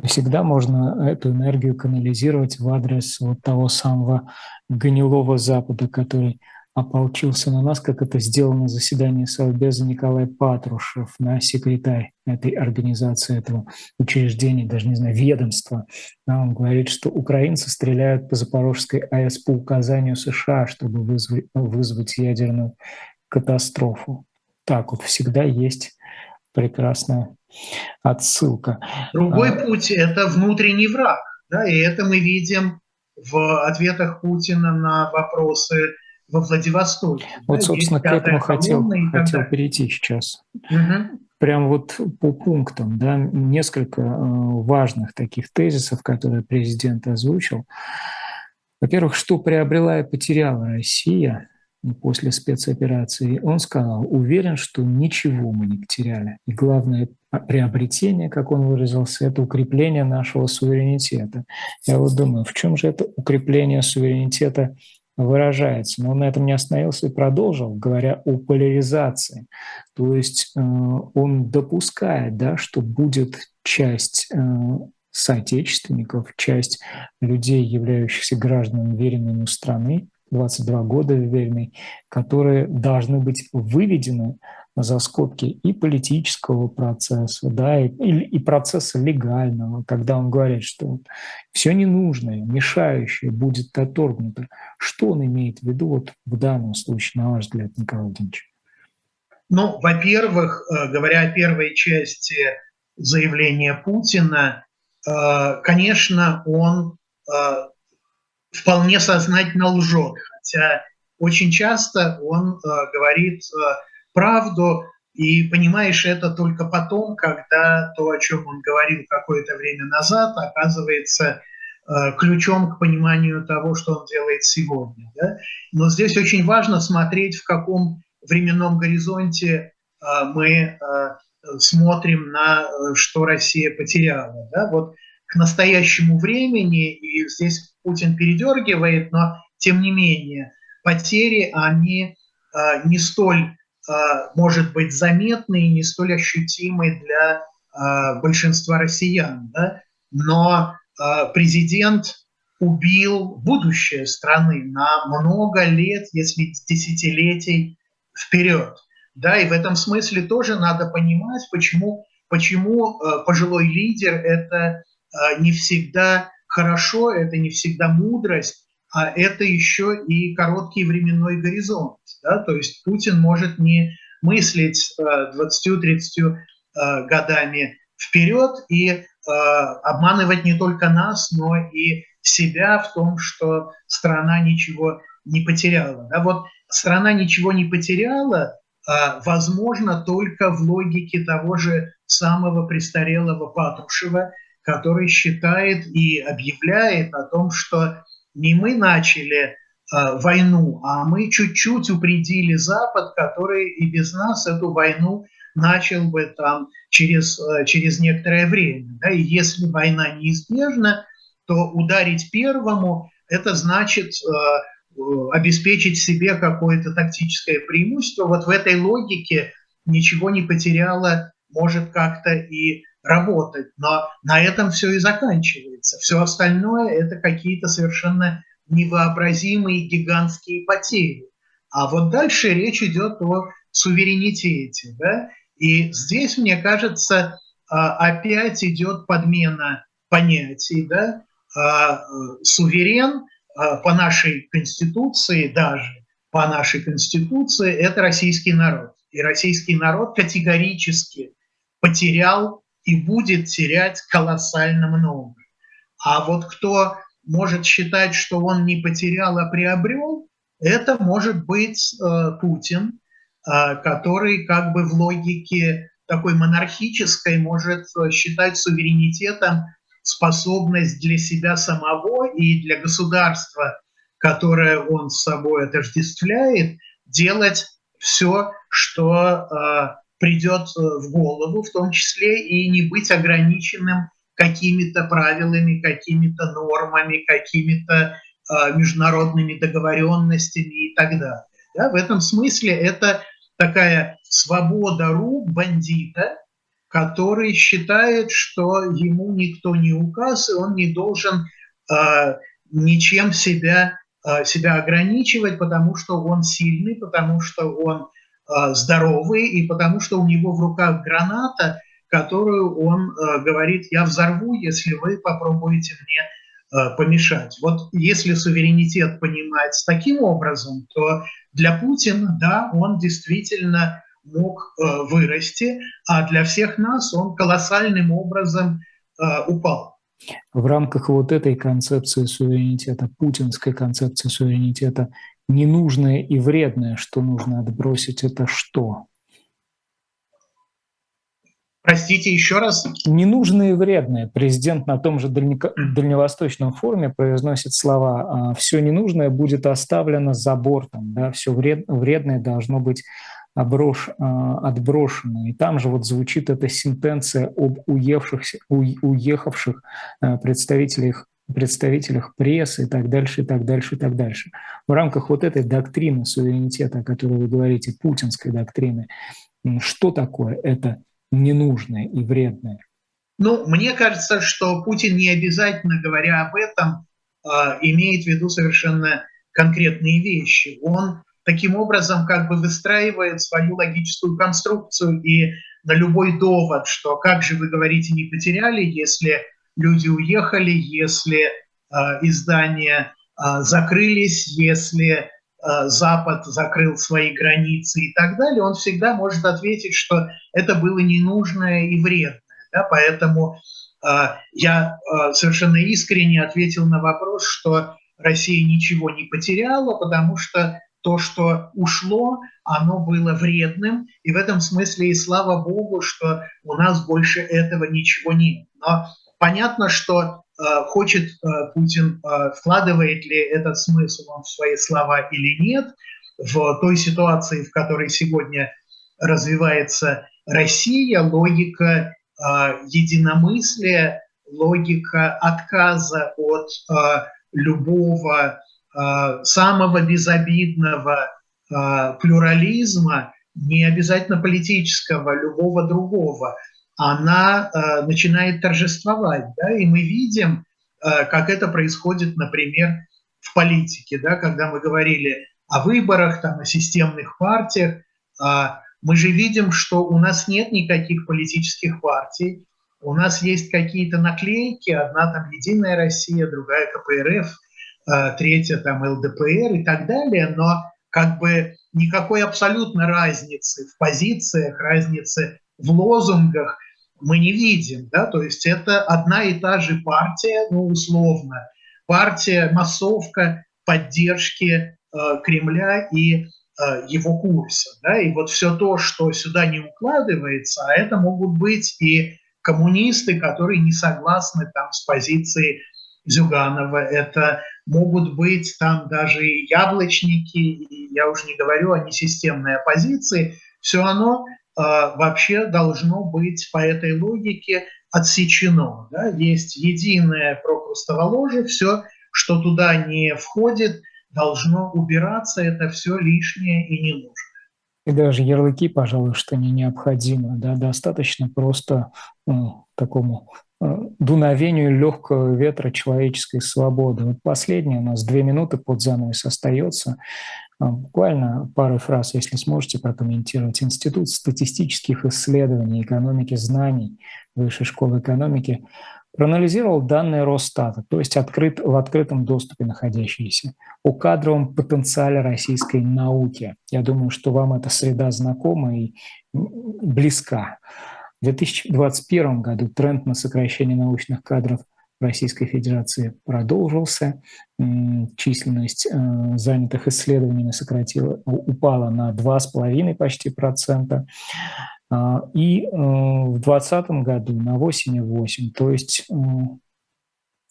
Всегда можно эту энергию канализировать в адрес вот того самого гнилого Запада, который ополчился на нас, как это сделано на заседании Совбеза Николай Патрушев, на секретарь этой организации, этого учреждения, даже не знаю, ведомства. Да, он говорит, что украинцы стреляют по Запорожской АЭС по указанию США, чтобы вызвать, вызвать ядерную катастрофу. Так вот всегда есть прекрасная отсылка. Другой а, путь – это внутренний враг. Да, и это мы видим в ответах Путина на вопросы во Владивостоке. Вот, да, собственно, к этому хотел, хотел перейти сейчас. Угу. Прям вот по пунктам, да, несколько э, важных таких тезисов, которые президент озвучил. Во-первых, что приобрела и потеряла Россия после спецоперации, он сказал, уверен, что ничего мы не потеряли. И главное приобретение, как он выразился, это укрепление нашего суверенитета. Я вот думаю, в чем же это укрепление суверенитета выражается. Но он на этом не остановился и продолжил, говоря о поляризации. То есть э, он допускает, да, что будет часть э, соотечественников, часть людей, являющихся гражданами веренной ему страны, 22 года верной, которые должны быть выведены за скобки и политического процесса, да, и, и процесса легального, когда он говорит, что все ненужное, мешающее будет отторгнуто. Что он имеет в виду вот в данном случае, на ваш взгляд, Николай Владимирович? Ну, во-первых, э, говоря о первой части заявления Путина, э, конечно, он э, вполне сознательно лжет, хотя очень часто он говорит правду, и понимаешь это только потом, когда то, о чем он говорил какое-то время назад, оказывается э, ключом к пониманию того, что он делает сегодня. Да? Но здесь очень важно смотреть, в каком временном горизонте э, мы э, смотрим на что Россия потеряла. Да? Вот к настоящему времени, и здесь Путин передергивает, но тем не менее потери, они не столь а, может быть заметный и не столь ощутимый для а, большинства россиян. Да? Но а, президент убил будущее страны на много лет, если десятилетий вперед. Да, и в этом смысле тоже надо понимать, почему, почему пожилой лидер это не всегда хорошо, это не всегда мудрость, а это еще и короткий временной горизонт. Да? То есть Путин может не мыслить 20-30 э, э, годами вперед и э, обманывать не только нас, но и себя в том, что страна ничего не потеряла. Да? Вот страна ничего не потеряла, возможно, только в логике того же самого престарелого Патрушева, который считает и объявляет о том, что не мы начали Э, войну, а мы чуть-чуть упредили Запад, который и без нас эту войну начал бы там через, э, через некоторое время. Да? И если война неизбежна, то ударить первому – это значит э, обеспечить себе какое-то тактическое преимущество. Вот в этой логике ничего не потеряла, может как-то и работать. Но на этом все и заканчивается. Все остальное – это какие-то совершенно невообразимые гигантские потери. А вот дальше речь идет о суверенитете. Да? И здесь, мне кажется, а, опять идет подмена понятий. Да? А, суверен а, по нашей конституции даже, по нашей конституции, это российский народ. И российский народ категорически потерял и будет терять колоссально много. А вот кто может считать, что он не потерял, а приобрел, это может быть э, Путин, э, который как бы в логике такой монархической может считать суверенитетом способность для себя самого и для государства, которое он с собой отождествляет, делать все, что э, придет в голову, в том числе и не быть ограниченным какими-то правилами, какими-то нормами, какими-то э, международными договоренностями и так далее. Да? В этом смысле это такая свобода рук бандита, который считает, что ему никто не указ, и он не должен э, ничем себя, э, себя ограничивать, потому что он сильный, потому что он э, здоровый, и потому что у него в руках граната, которую он э, говорит, я взорву, если вы попробуете мне э, помешать. Вот если суверенитет понимать таким образом, то для Путина, да, он действительно мог вырасти, а для всех нас он колоссальным образом упал. В рамках вот этой концепции суверенитета, путинской концепции суверенитета, ненужное и вредное, что нужно отбросить, это что? Простите еще раз. Ненужное и вредное. Президент на том же дальневосточном форуме произносит слова «все ненужное будет оставлено за бортом», да, все вредное должно быть оброш, отброшено. И там же вот звучит эта сентенция об уехавших, уехавших представителях представителях прессы и так дальше, и так дальше, и так дальше. В рамках вот этой доктрины суверенитета, о которой вы говорите, путинской доктрины, что такое это ненужное и вредное? Ну, мне кажется, что Путин не обязательно, говоря об этом, а, имеет в виду совершенно конкретные вещи. Он таким образом как бы выстраивает свою логическую конструкцию и на любой довод, что как же вы говорите не потеряли, если люди уехали, если э, издания э, закрылись, если Э, Запад закрыл свои границы и так далее, он всегда может ответить, что это было ненужное и вредное. Да? Поэтому э, я э, совершенно искренне ответил на вопрос, что Россия ничего не потеряла, потому что то, что ушло, оно было вредным, и в этом смысле и слава Богу, что у нас больше этого ничего нет. Но понятно, что Э, хочет э, Путин, э, вкладывает ли этот смысл он в свои слова или нет, в той ситуации, в которой сегодня развивается Россия, логика единомыслия, логика отказа от любого самого безобидного плюрализма, не обязательно политического, любого другого – она э, начинает торжествовать, да, и мы видим, э, как это происходит, например, в политике, да, когда мы говорили о выборах, там, о системных партиях, э, мы же видим, что у нас нет никаких политических партий, у нас есть какие-то наклейки, одна там «Единая Россия», другая КПРФ, э, третья там ЛДПР и так далее, но как бы никакой абсолютно разницы в позициях, разницы в лозунгах мы не видим, да, то есть это одна и та же партия, ну, условно, партия, массовка поддержки э, Кремля и э, его курса, да, и вот все то, что сюда не укладывается, а это могут быть и коммунисты, которые не согласны там с позицией Зюганова, это могут быть там даже и яблочники, и я уже не говорю о несистемной оппозиции, все оно вообще должно быть по этой логике отсечено. Да? Есть единое прокрустово ложе, все, что туда не входит, должно убираться, это все лишнее и не нужно. И даже ярлыки, пожалуй, что не необходимо. Да? Достаточно просто ну, такому э, дуновению легкого ветра человеческой свободы. Вот последнее у нас две минуты под занавес остается. А, буквально пару фраз, если сможете прокомментировать. Институт статистических исследований экономики знаний Высшей школы экономики проанализировал данные Росстата, то есть открыт, в открытом доступе находящиеся, о кадровом потенциале российской науки. Я думаю, что вам эта среда знакома и близка. В 2021 году тренд на сокращение научных кадров Российской Федерации продолжился. Численность э, занятых исследованиями сократила, упала на 2,5 почти процента. А, и э, в 2020 году на 8,8. То есть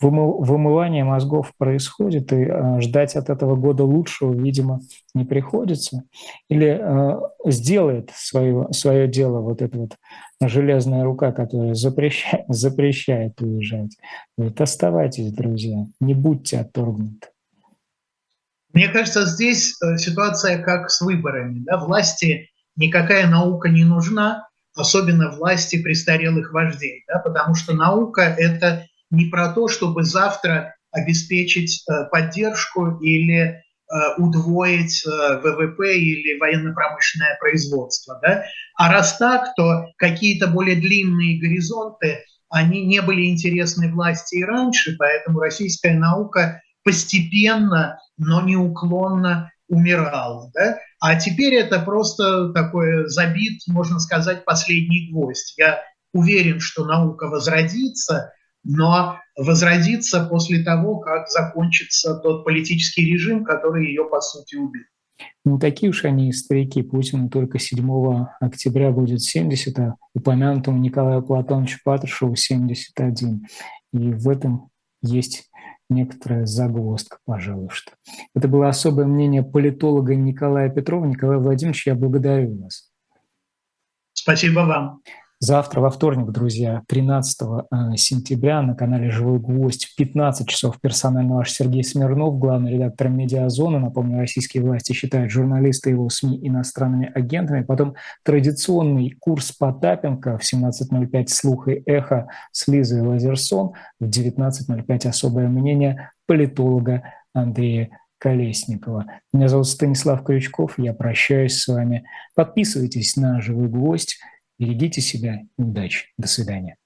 вымывание мозгов происходит, и э, ждать от этого года лучшего, видимо, не приходится. Или э, сделает свое, свое дело вот эта вот железная рука, которая запрещает, запрещает уезжать. Вот оставайтесь, друзья, не будьте отторгнуты. Мне кажется, здесь э, ситуация как с выборами. Да? Власти никакая наука не нужна, особенно власти престарелых вождей, да? потому что наука – это не про то, чтобы завтра обеспечить э, поддержку или э, удвоить э, ВВП или военно-промышленное производство. Да? А раз так, то какие-то более длинные горизонты, они не были интересны власти и раньше, поэтому российская наука постепенно, но неуклонно умирала. Да? А теперь это просто такой забит, можно сказать, последний гвоздь. Я уверен, что наука возродится, но возродится после того, как закончится тот политический режим, который ее, по сути, убил. Ну, такие уж они старики. Путину только 7 октября будет 70, а упомянутому Николаю Платоновичу Патрушеву 71. И в этом есть некоторая загвоздка, пожалуй, что. Это было особое мнение политолога Николая Петрова. Николай Владимирович, я благодарю вас. Спасибо вам. Завтра, во вторник, друзья, 13 э, сентября на канале «Живой гвоздь» в 15 часов персонально ваш Сергей Смирнов, главный редактор «Медиазона». Напомню, российские власти считают журналисты его СМИ иностранными агентами. Потом традиционный курс Потапенко в 17.05 «Слух и эхо» с Лизой Лазерсон. В 19.05 особое мнение политолога Андрея Колесникова. Меня зовут Станислав Крючков, я прощаюсь с вами. Подписывайтесь на «Живой гвоздь», Берегите себя удачи. До свидания.